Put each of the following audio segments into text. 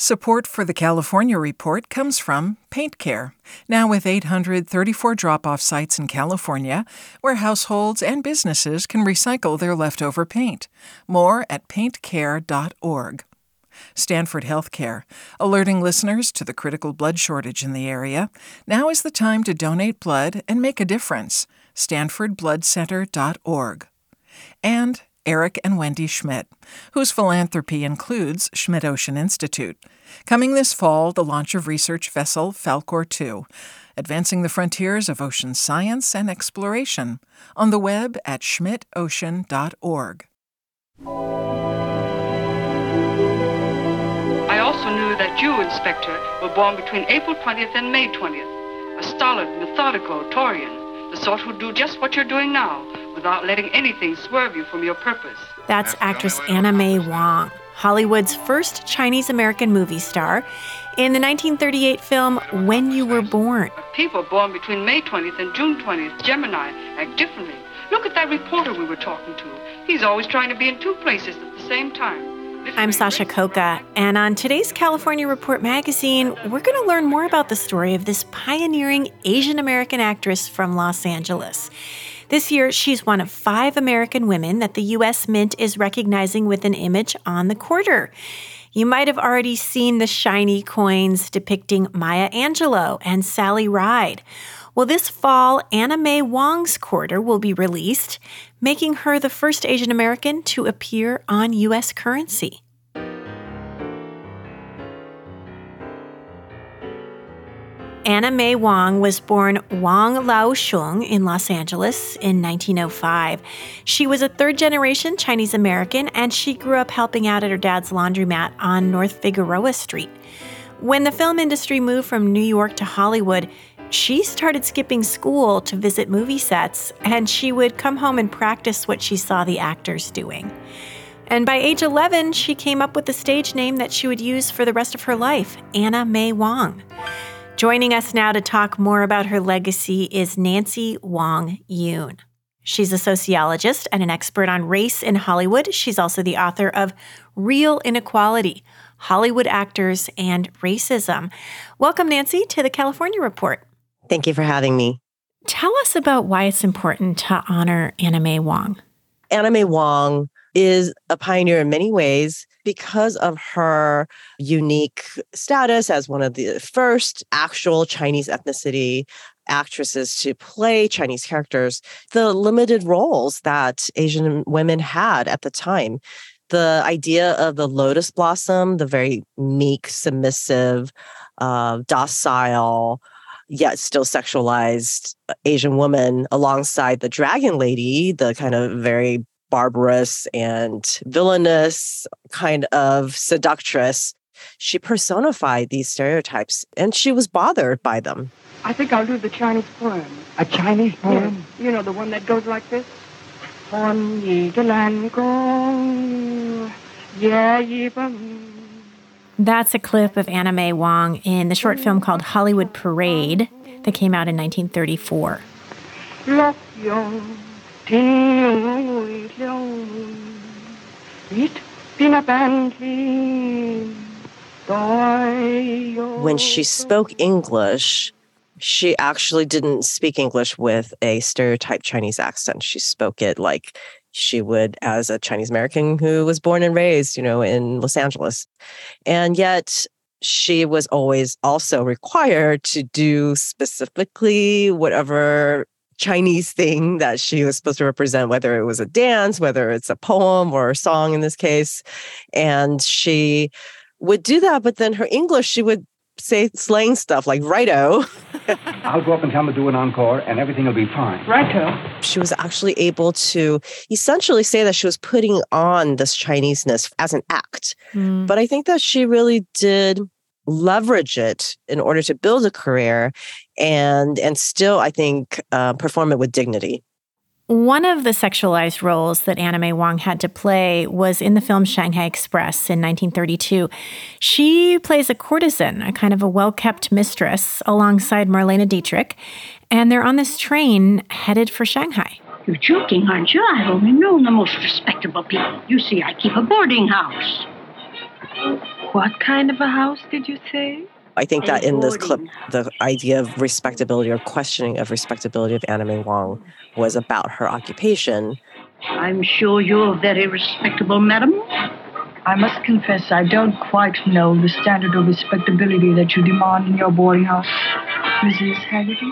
Support for the California Report comes from Paint Care, now with 834 drop off sites in California where households and businesses can recycle their leftover paint. More at paintcare.org. Stanford Healthcare, alerting listeners to the critical blood shortage in the area. Now is the time to donate blood and make a difference. StanfordBloodCenter.org. And Eric and Wendy Schmidt, whose philanthropy includes Schmidt Ocean Institute. Coming this fall, the launch of research vessel Falkor 2, advancing the frontiers of ocean science and exploration, on the web at schmidtocean.org. I also knew that you, Inspector, were born between April 20th and May 20th. A stolid, methodical Taurian, the sort who'd do just what you're doing now, without letting anything swerve you from your purpose. That's actress Anna May Wong, Hollywood's first Chinese American movie star, in the 1938 film When You Were Born. People born between May 20th and June 20th, Gemini, act differently. Look at that reporter we were talking to. He's always trying to be in two places at the same time. I'm Sasha Khokha, and on today's California Report magazine, we're going to learn more about the story of this pioneering Asian American actress from Los Angeles. This year, she's one of five American women that the U.S. Mint is recognizing with an image on the quarter. You might have already seen the shiny coins depicting Maya Angelou and Sally Ride. Well, this fall, Anna May Wong's quarter will be released, making her the first Asian American to appear on U.S. currency. Anna May Wong was born Wong Lao Shung in Los Angeles in 1905. She was a third generation Chinese American and she grew up helping out at her dad's laundromat on North Figueroa Street. When the film industry moved from New York to Hollywood, she started skipping school to visit movie sets, and she would come home and practice what she saw the actors doing. And by age 11, she came up with the stage name that she would use for the rest of her life Anna May Wong. Joining us now to talk more about her legacy is Nancy Wang Yuen. She's a sociologist and an expert on race in Hollywood. She's also the author of Reel Inequality Hollywood Actors and Racism. Welcome, Nancy, to the California Report. Thank you for having me. Tell us about why it's important to honor Anna May Wong. Anna May Wong is a pioneer in many ways because of her unique status as one of the first actual Chinese ethnicity actresses to play Chinese characters, the limited roles that Asian women had at the time. The idea of the lotus blossom, the very meek, submissive, uh, docile, yet still sexualized Asian woman alongside the dragon lady, the kind of very barbarous and villainous kind of seductress. She personified these stereotypes and she was bothered by them. I think I'll do the Chinese poem. A Chinese poem? Yes. You know, the one that goes like this. That's a clip of Anna May Wong in the short film called Hollywood Parade that came out in 1934. When she spoke English, she actually didn't speak English with a stereotyped Chinese accent. She spoke it like she would as a Chinese American who was born and raised, you know, in Los Angeles. And yet she was always also required to do specifically whatever Chinese thing that she was supposed to represent, whether it was a dance, whether it's a poem or a song in this case. And she would do that, but then her English, she would say slang stuff like righto. I'll go up and tell them to do an encore and everything will be fine. Righto. She was actually able to essentially say that she was putting on this Chineseness as an act. Mm. But I think that she really did leverage it in order to build a career and and still i think uh, perform it with dignity One of the sexualized roles that Anna May Wong had to play was in the film Shanghai Express in 1932. She plays a courtesan, a kind of a well kept mistress, alongside Marlene Dietrich, and they're on this train headed for Shanghai. You're joking, aren't you? I've only known the most respectable people. You see, I keep a boarding house. What kind of a house did you say? I think that in this clip, the idea of respectability or questioning of respectability of Anna May Wong was about her occupation. I'm sure you're very respectable, madam. I must confess, I don't quite know the standard of respectability that you demand in your boarding house, Mrs. Haggerty.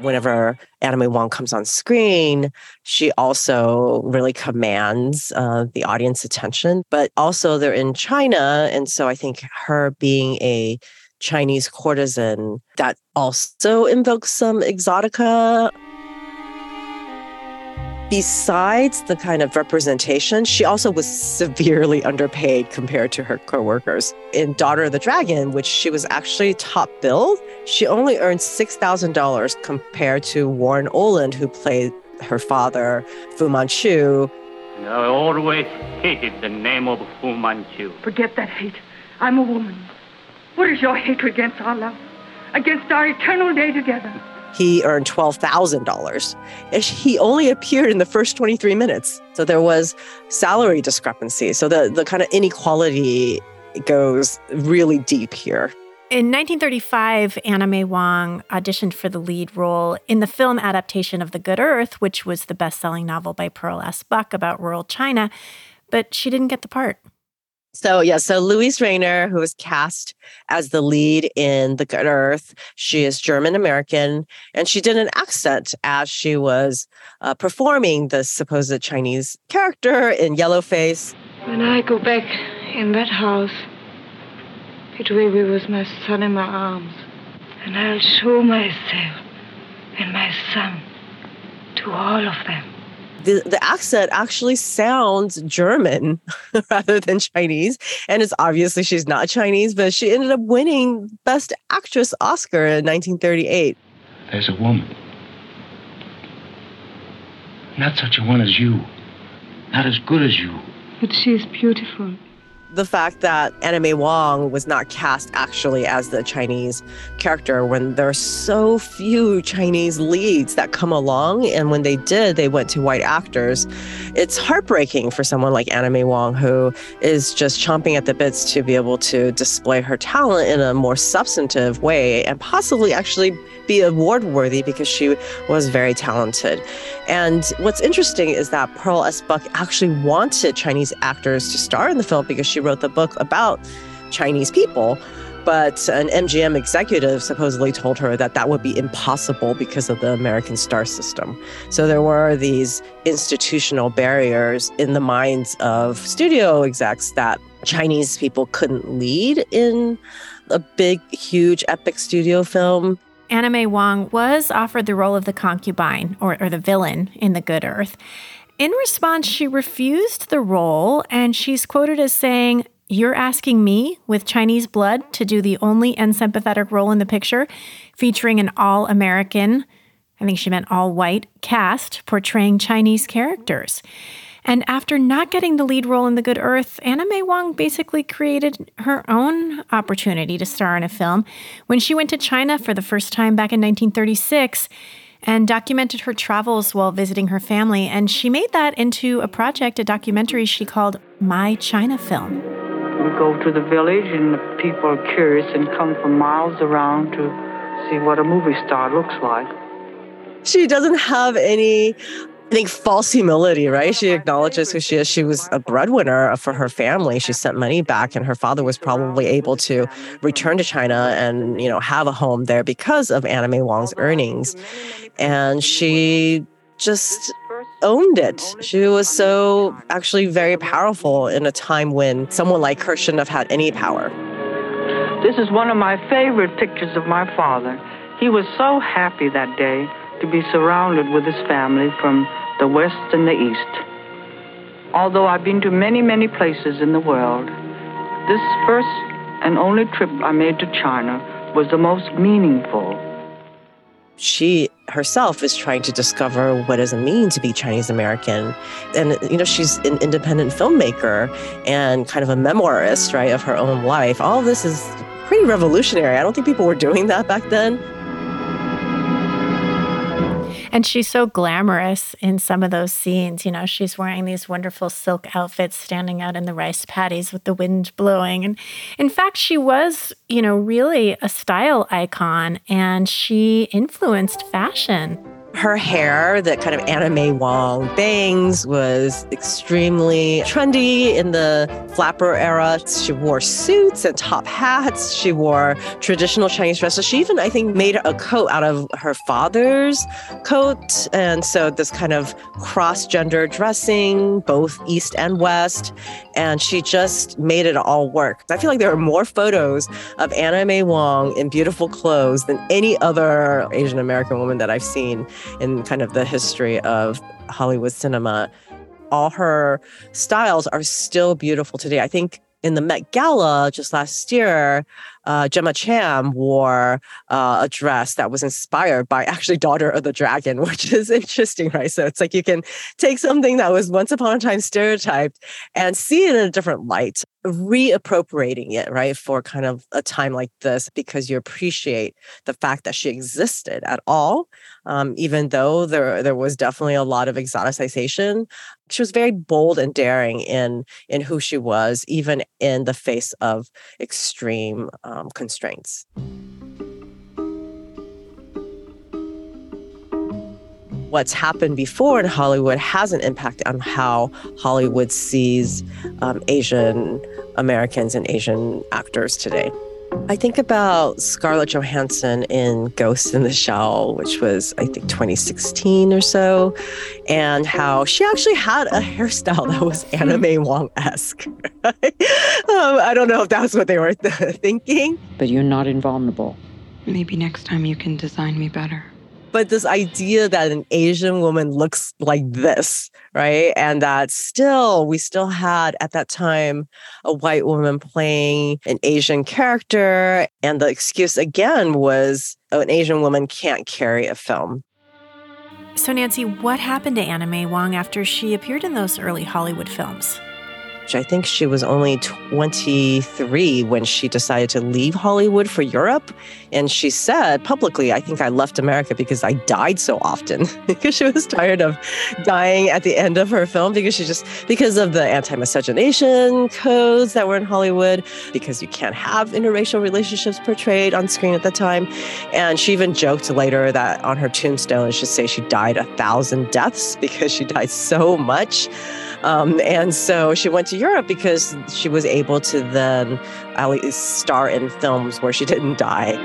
Whenever Anna May Wong comes on screen, she also really commands uh, the audience attention. But also, they're in China. And so I think her being a Chinese courtesan, that also invokes some exotica. Besides the kind of representation, she also was severely underpaid compared to her coworkers. In Daughter of the Dragon, which she was actually top billed, she only earned $6,000 compared to Warner Oland, who played her father, Fu Manchu. I always hated the name of Fu Manchu. Forget that hate. I'm a woman. What is your hatred against our love? Against our eternal day together? He earned $12,000. And He only appeared in the first 23 minutes. So there was salary discrepancy. So the, the kind of inequality goes really deep here. In 1935, Anna May Wong auditioned for the lead role in the film adaptation of The Good Earth, which was the best selling novel by Pearl S. Buck about rural China, but she didn't get the part. So yeah, so Luise Rainer, who was cast as the lead in The Good Earth, she is German American, and she did an accent as she was uh, performing the supposed Chinese character in Yellowface. When I go back in that house, it will be with my son in my arms. And I'll show myself and my son to all of them. The, the accent actually sounds German rather than Chinese. And it's obviously she's not Chinese, but she ended up winning Best Actress Oscar in 1938. There's a woman. Not such a one as you. Not as good as you. But she is beautiful. The fact that May Wong was not cast actually as the Chinese character when there are so few Chinese leads that come along. And when they did, they went to white actors. It's heartbreaking for someone like May Wong, who is just chomping at the bits to be able to display her talent in a more substantive way and possibly actually be award worthy because she was very talented. And what's interesting is that Pearl S. Buck actually wanted Chinese actors to star in the film because she wrote the book about Chinese people. But an MGM executive supposedly told her that that would be impossible because of the American star system. So there were these institutional barriers in the minds of studio execs that Chinese people couldn't lead in a big, huge, epic studio film. May Wong was offered the role of the concubine, or, or the villain, in The Good Earth. In response, she refused the role, and she's quoted as saying, You're asking me, with Chinese blood, to do the only unsympathetic role in the picture, featuring an all American, I think she meant all white, cast portraying Chinese characters. And after not getting the lead role in The Good Earth, Anna May Wong basically created her own opportunity to star in a film when she went to China for the first time back in 1936 and documented her travels while visiting her family. And she made that into a project, a documentary she called My China Film. We go to the village, and the people are curious and come from miles around to see what a movie star looks like. She doesn't have any I think false humility, right? She acknowledges who she is. She was a breadwinner for her family. She sent money back, and her father was probably able to return to China and you know have a home there because of Anna May Wong's earnings. And she just owned it. She was so actually very powerful in a time when someone like her shouldn't have had any power. This is one of my favorite pictures of my father. He was so happy that day to be surrounded with his family from the west and the east. Although I've been to many, many places in the world, this first and only trip I made to China was the most meaningful. She herself is trying to discover what does it mean to be Chinese American. And, you know, she's an independent filmmaker and kind of a memoirist, right, of her own life. All this is pretty revolutionary. I don't think people were doing that back then. And she's so glamorous in some of those scenes. You know, she's wearing these wonderful silk outfits, standing out in the rice paddies with the wind blowing. And in fact, she was, you know, really a style icon and she influenced fashion her hair, that kind of May Wong bangs, was extremely trendy in the flapper era. She wore suits and top hats. She wore traditional Chinese dresses. She even, I think, made a coat out of her father's coat. And so this kind of cross gender dressing, both East and West. And she just made it all work. I feel like there are more photos of Anna May Wong in beautiful clothes than any other Asian American woman that I've seen in kind of the history of Hollywood cinema. All her styles are still beautiful today. I think in the Met Gala just last year, uh, Gemma Chan wore uh, a dress that was inspired by actually Daughter of the Dragon, which is interesting, right? So it's like you can take something that was once upon a time stereotyped and see it in a different light, reappropriating it, right, for kind of a time like this because you appreciate the fact that she existed at all, um, even though there there was definitely a lot of exoticization. She was very bold and daring in in who she was, even in the face of extreme. Um, constraints. What's happened before in Hollywood has an impact on how Hollywood sees um, Asian Americans and Asian actors today. I think about Scarlett Johansson in Ghost in the Shell, which was, I think, 2016 or so, and how she actually had a hairstyle that was Anna May Wong esque. um, I don't know if that's what they were thinking. But you're not invulnerable. Maybe next time you can design me better but this idea that an Asian woman looks like this, right? And that still, we still had at that time a white woman playing an Asian character. And the excuse again was oh, an Asian woman can't carry a film. So, Nancy, what happened to Anna May Wong after she appeared in those early Hollywood films? I think she was only 23 when she decided to leave Hollywood for Europe. And she said publicly, I think I left America because I died so often, because she was tired of dying at the end of her film, because she just, because of the anti miscegenation codes that were in Hollywood, because you can't have interracial relationships portrayed on screen at the time. And she even joked later that on her tombstone, it should say she died a thousand deaths because she died so much. Um, and so she went to Europe because she was able to then at least star in films where she didn't die.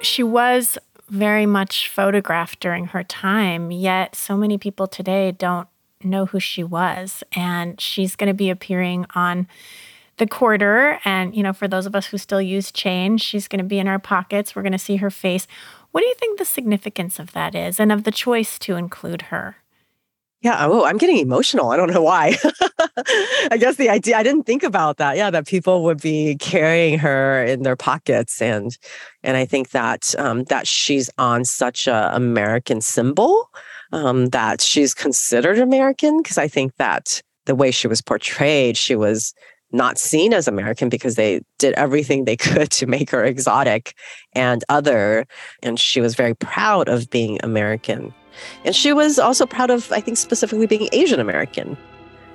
She was very much photographed during her time, yet so many people today don't know who she was. And she's going to be appearing on the quarter. And, you know, for those of us who still use change, she's going to be in our pockets. We're going to see her face. What do you think the significance of that is and of the choice to include her? Yeah, oh, I'm getting emotional. I don't know why. I guess the idea I didn't think about that. Yeah, that people would be carrying her in their pockets, and and I think that um, that she's on such a American symbol um, that she's considered American because I think that the way she was portrayed, she was not seen as American because they did everything they could to make her exotic and other. And she was very proud of being American. And she was also proud of, I think, specifically being Asian American.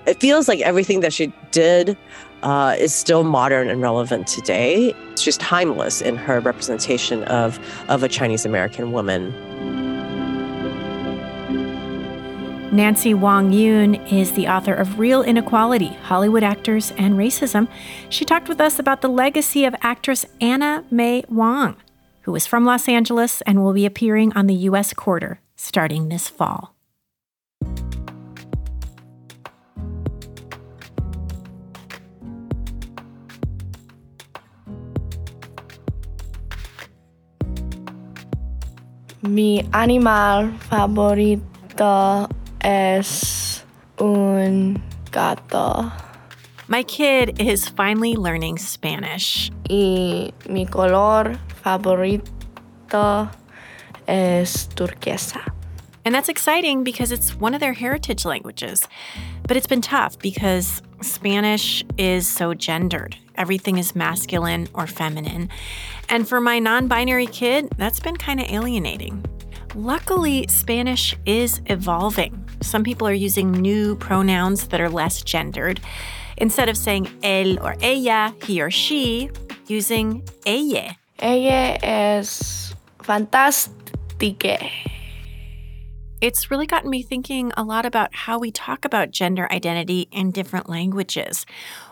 It feels like everything that she did uh, is still modern and relevant today. Just timeless in her representation of, of a Chinese American woman. Nancy Wang Yuen is the author of Reel Inequality Hollywood Actors and Racism. She talked with us about the legacy of actress Anna May Wong, who is from Los Angeles and will be appearing on the U.S. Quarter starting this fall. Mi animal favorito es un gato. My kid is finally learning Spanish. Y mi color favorito es turquesa. And that's exciting because it's one of their heritage languages. But it's been tough because Spanish is so gendered. Everything is masculine or feminine. And for my non binary kid, that's been kind of alienating. Luckily, Spanish is evolving. Some people are using new pronouns that are less gendered. Instead of saying él or ella, he or she, using ella. Ella es It's really gotten me thinking a lot about how we talk about gender identity in different languages.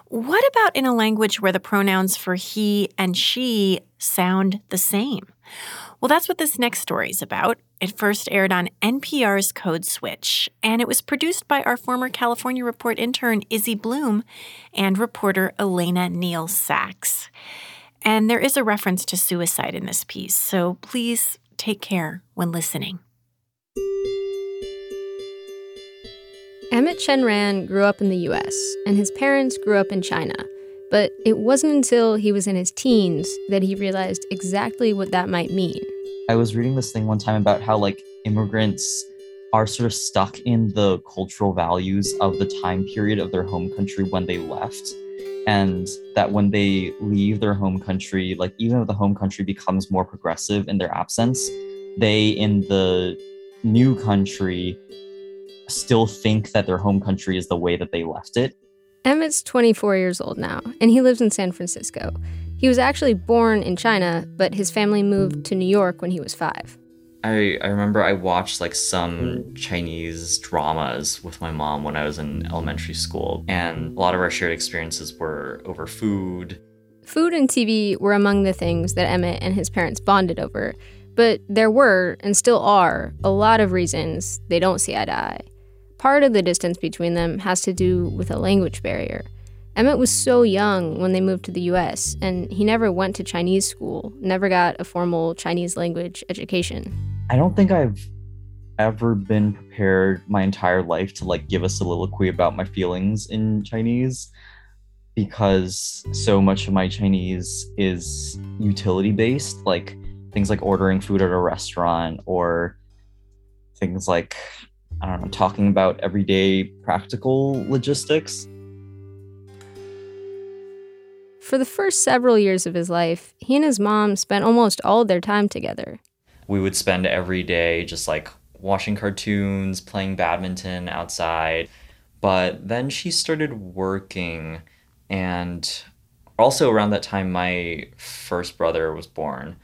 What about in a language where the pronouns for he and she sound the same? Well, that's what this next story is about. It first aired on NPR's Code Switch, and it was produced by our former California Report intern Izzy Bloom and reporter Elena Neal Sachs. And there is a reference to suicide in this piece, so please take care when listening. Emmett Chen Ran grew up in the US, and his parents grew up in China. But it wasn't until he was in his teens that he realized exactly what that might mean. I was reading this thing one time about how, like, immigrants are sort of stuck in the cultural values of the time period of their home country when they left. And that when they leave their home country, like, even if the home country becomes more progressive in their absence, they in the new country still think that their home country is the way that they left it. Emmett's 24 years old now, and he lives in San Francisco. He was actually born in China, but his family moved to New York when he was five. I, I remember I watched like some hmm. Chinese dramas with my mom when I was in elementary school, and a lot of our shared experiences were over food. Food and TV were among the things that Emmett and his parents bonded over, but there were, and still are, a lot of reasons they don't see eye to eye. Part of the distance between them has to do with a language barrier. Emmett was so young when they moved to the US, and he never went to Chinese school, never got a formal Chinese language education. I don't think I've ever been prepared my entire life to like give a soliloquy about my feelings in Chinese because so much of my Chinese is utility based, like things like ordering food at a restaurant or things like I don't know, talking about everyday practical logistics. For the first several years of his life, he and his mom spent almost all their time together. We would spend every day just like watching cartoons, playing badminton outside. But then she started working, and also around that time, my first brother was born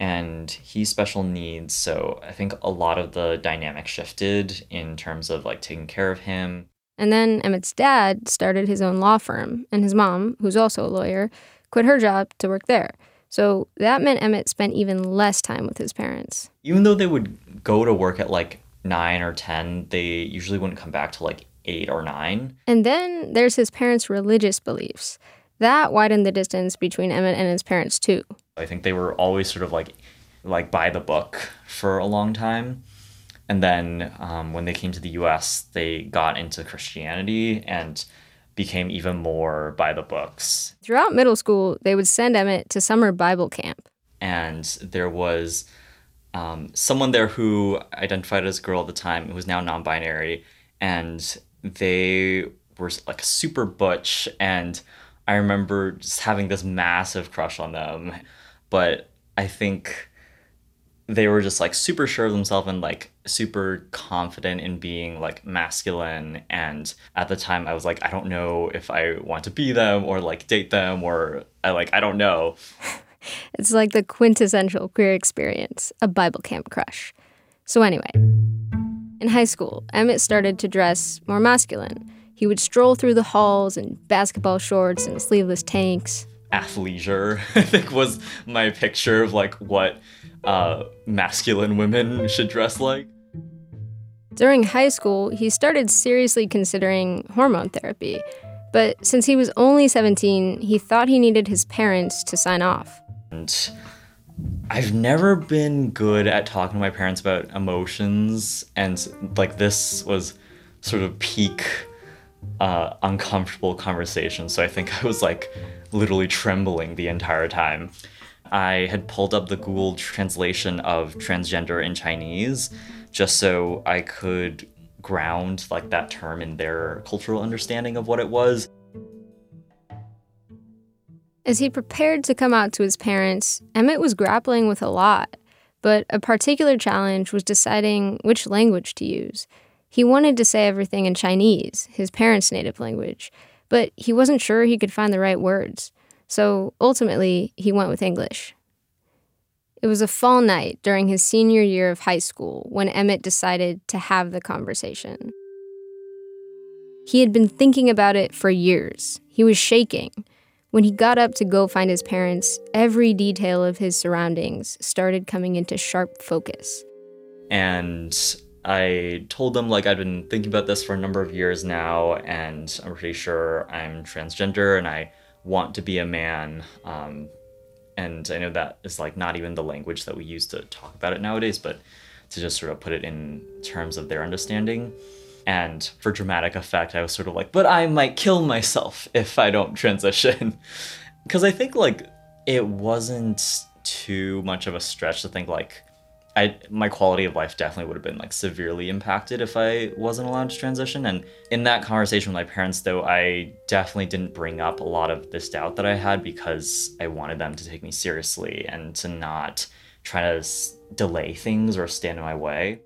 and he's special needs so i think a lot of the dynamic shifted in terms of like taking care of him and then emmett's dad started his own law firm and his mom who's also a lawyer quit her job to work there. So that meant emmett spent even less time with his parents. Even though they would go to work at like 9 or 10 they usually wouldn't come back to like 8 or 9 and then there's his parents religious beliefs. That widened the distance between emmett and his parents too. I think they were always sort of like like by the book for a long time. And then um, when they came to the US, they got into Christianity and became even more by the books. Throughout middle school, they would send Emmett to summer Bible camp. And there was um, someone there who identified as a girl at the time, who was now non binary. And they were like super butch. And I remember just having this massive crush on them but I think they were just like super sure of themselves and like super confident in being like masculine. And at the time i was like i don't know if i want to be them or like date them or i like i don't know. It's like the quintessential queer experience a bible camp crush. So anyway in high school emmett started to dress more masculine. He would stroll through the halls in basketball shorts and sleeveless tanks athleisure i think was my picture of like what uh, masculine women should dress like. During high school, he started seriously considering hormone therapy. But since he was only 17, he thought he needed his parents to sign off. And I've never been good at talking to my parents about emotions. And like this was sort of peak uh, uncomfortable conversation. So I think I was like literally trembling the entire time. I had pulled up the Google translation of transgender in Chinese just so I could ground like that term in their cultural understanding of what it was. As he prepared to come out to his parents, Emmett was grappling with a lot, but a particular challenge was deciding which language to use. He wanted to say everything in Chinese, his parents' native language, but he wasn't sure he could find the right words. So ultimately, he went with English. It was a fall night during his senior year of high school when Emmett decided to have the conversation. He had been thinking about it for years. He was shaking. When he got up to go find his parents, every detail of his surroundings started coming into sharp focus. And I told them like I'd been thinking about this for a number of years now, and I'm pretty sure I'm transgender and I want to be a man. Um, and I know that is like not even the language that we use to talk about it nowadays, but to just sort of put it in terms of their understanding. And for dramatic effect, I was sort of like, but I might kill myself if I don't transition. Because I think like it wasn't too much of a stretch to think like I my quality of life definitely would have been like severely impacted if I wasn't allowed to transition. And in that conversation with my parents, though, I definitely didn't bring up a lot of this doubt that I had because I wanted them to take me seriously and to not try to s- delay things or stand in my way.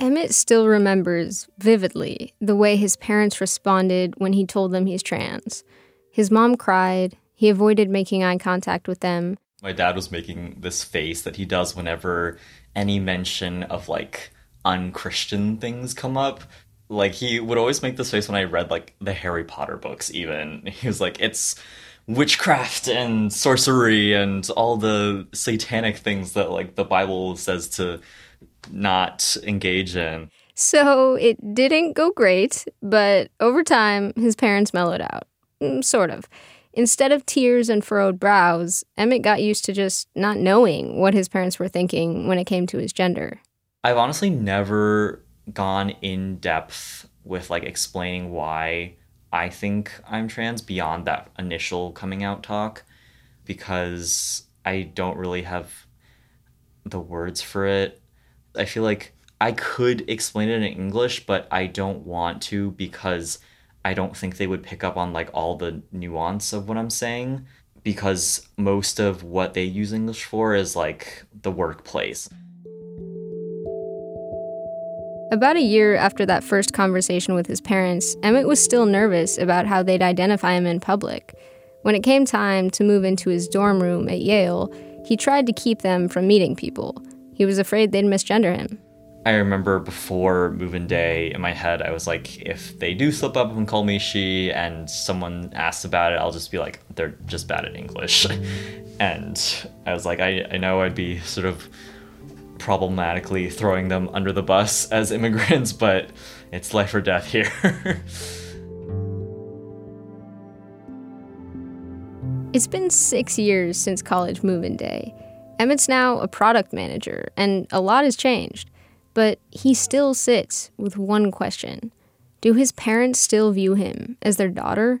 Emmett still remembers vividly the way his parents responded when he told them he's trans. His mom cried, he avoided making eye contact with them, my dad was making this face that he does whenever any mention of like unchristian things come up. Like he would always make this face when i read like the harry potter books even. He was like it's witchcraft and sorcery and all the satanic things that like the bible says to not engage in. So it didn't go great but over time his parents mellowed out. Mm, sort of Instead of tears and furrowed brows, Emmett got used to just not knowing what his parents were thinking when it came to his gender. I've honestly never gone in depth with like explaining why I think I'm trans beyond that initial coming out talk because I don't really have the words for it. I feel like I could explain it in English, but I don't want to because I don't think they would pick up on like all the nuance of what I'm saying because most of what they use English for is like the workplace. About a year after that first conversation with his parents, Emmett was still nervous about how they'd identify him in public. When it came time to move into his dorm room at Yale, he tried to keep them from meeting people. He was afraid they'd misgender him. I remember before moving day in my head, I was like, if they do slip up and call me she and someone asks about it, I'll just be like, they're just bad at English. and I was like, I, I know I'd be sort of problematically throwing them under the bus as immigrants, but it's life or death here. it's been six years since college move in day. Emmett's now a product manager, and a lot has changed. But he still sits with one question Do his parents still view him as their daughter?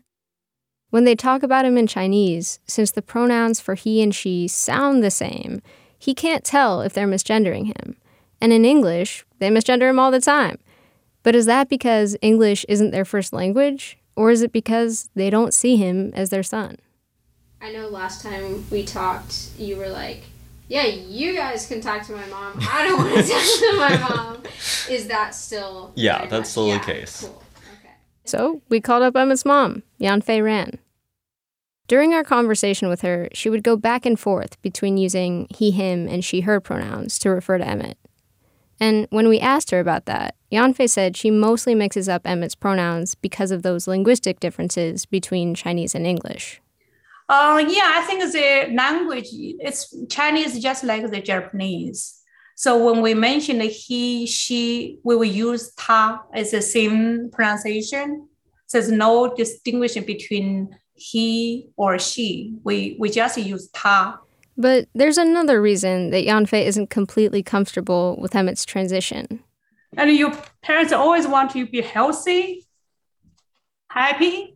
When they talk about him in Chinese, since the pronouns for he and she sound the same, he can't tell if they're misgendering him. And in English, they misgender him all the time. But is that because English isn't their first language? Or is it because they don't see him as their son? I know last time we talked, you were like, yeah, you guys can talk to my mom. I don't want to talk to my mom. Is that still? Yeah, that's still the case. Cool. Okay. So we called up Emmett's mom, Yanfei Ran. During our conversation with her, she would go back and forth between using he, him, and she, her pronouns to refer to Emmett. And when we asked her about that, Yanfei said she mostly mixes up Emmett's pronouns because of those linguistic differences between Chinese and English. Uh, yeah, I think the language, it's Chinese just like the Japanese. So when we mention he, she, we will use ta as the same pronunciation. So there's no distinction between he or she. We, we just use ta. But there's another reason that Yanfei isn't completely comfortable with Emmett's transition. And your parents always want you to be healthy, happy,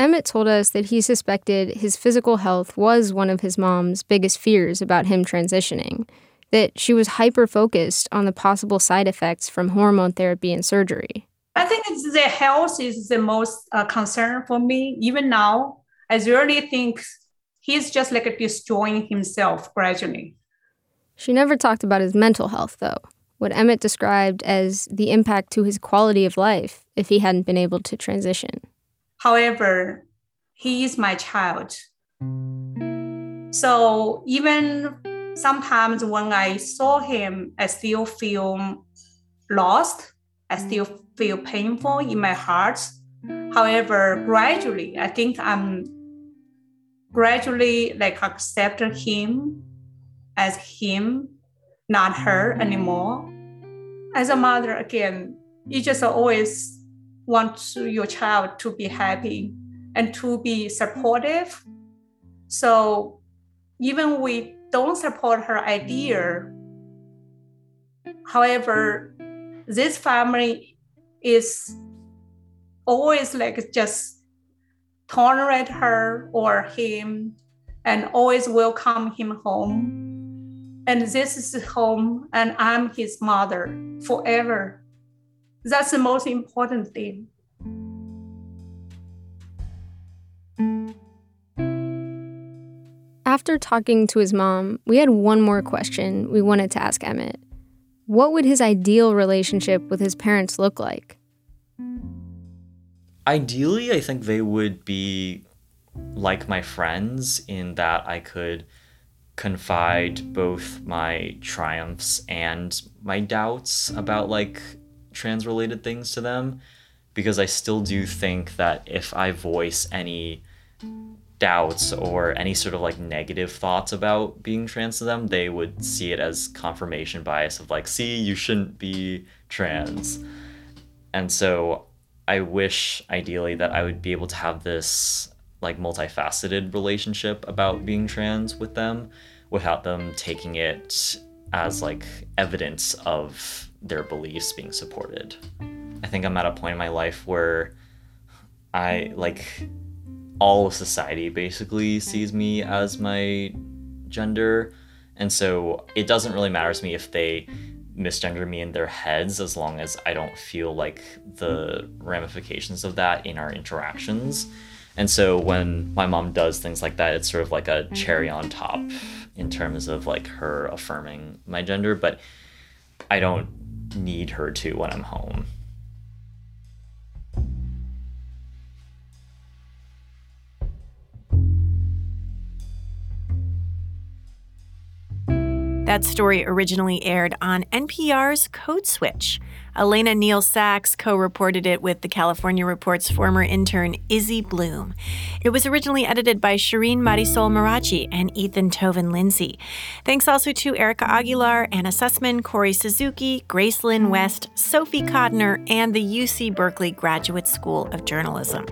Emmett told us that he suspected his physical health was one of his mom's biggest fears about him transitioning, that she was hyper focused on the possible side effects from hormone therapy and surgery. I think the health is the most uh, concern for me. Even now, I really think he's just like destroying himself gradually. She never talked about his mental health, though, what Emmett described as the impact to his quality of life if he hadn't been able to transition. However, he is my child. So even sometimes when I saw him, I still feel lost. I still feel painful in my heart. However, gradually, I think I'm gradually like accept him as him, not her anymore. As a mother, again, you just always want your child to be happy and to be supportive. So even we don't support her idea, however, this family is always like just tolerate her or him and always welcome him home. And this is home, and I'm his mother forever. That's the most important thing. After talking to his mom, we had one more question we wanted to ask Emmett. What would his ideal relationship with his parents look like? Ideally, I think they would be like my friends in that I could confide both my triumphs and my doubts about like trans related things to them because I still do think that if I voice any doubts or any sort of like negative thoughts about being trans to them, they would see it as confirmation bias of like, see, you shouldn't be trans. And so I wish ideally that I would be able to have this like multifaceted relationship about being trans with them without them taking it as like evidence of their beliefs being supported. I think I'm at a point in my life where I like all of society basically sees me as my gender. And so it doesn't really matter to me if they misgender me in their heads as long as I don't feel like the ramifications of that in our interactions. And so when my mom does things like that, it's sort of like a cherry on top in terms of like her affirming my gender, but I don't need her to when I'm home. That story originally aired on NPR's Code Switch. Elena Neal Sachs co reported it with the California Report's former intern Izzy Bloom. It was originally edited by Shireen Marisol Meraji and Ethan Toven-Lindsey. Thanks also to Erica Aguilar, Anna Sussman, Corey Suzuki, Grace Lynn West, Sophie Codner, and the UC Berkeley Graduate School of Journalism.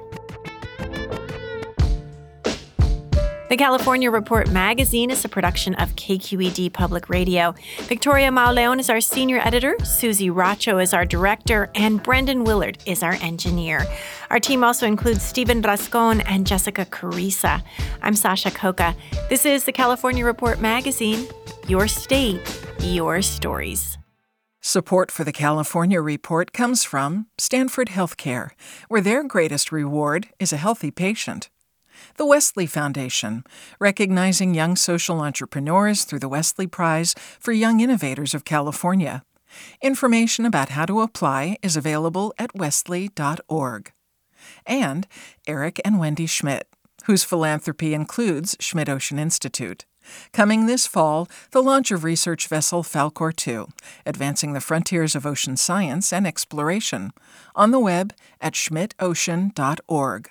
The California Report magazine is a production of KQED Public Radio. Victoria Mauleon is our senior editor, Susie Racho is our director, and Brendan Willard is our engineer. Our team also includes Stephen Rascon and Jessica Kariisa. I'm Sasha Khokha. This is the California Report magazine. Your state, your stories. Support for the California Report comes from Stanford Healthcare, where their greatest reward is a healthy patient. The Westly Foundation, recognizing young social entrepreneurs through the Westly Prize for Young Innovators of California. Information about how to apply is available at westly.org. And Eric and Wendy Schmidt, whose philanthropy includes Schmidt Ocean Institute. Coming this fall, the launch of research vessel Falkor 2, advancing the frontiers of ocean science and exploration, on the web at schmidtocean.org.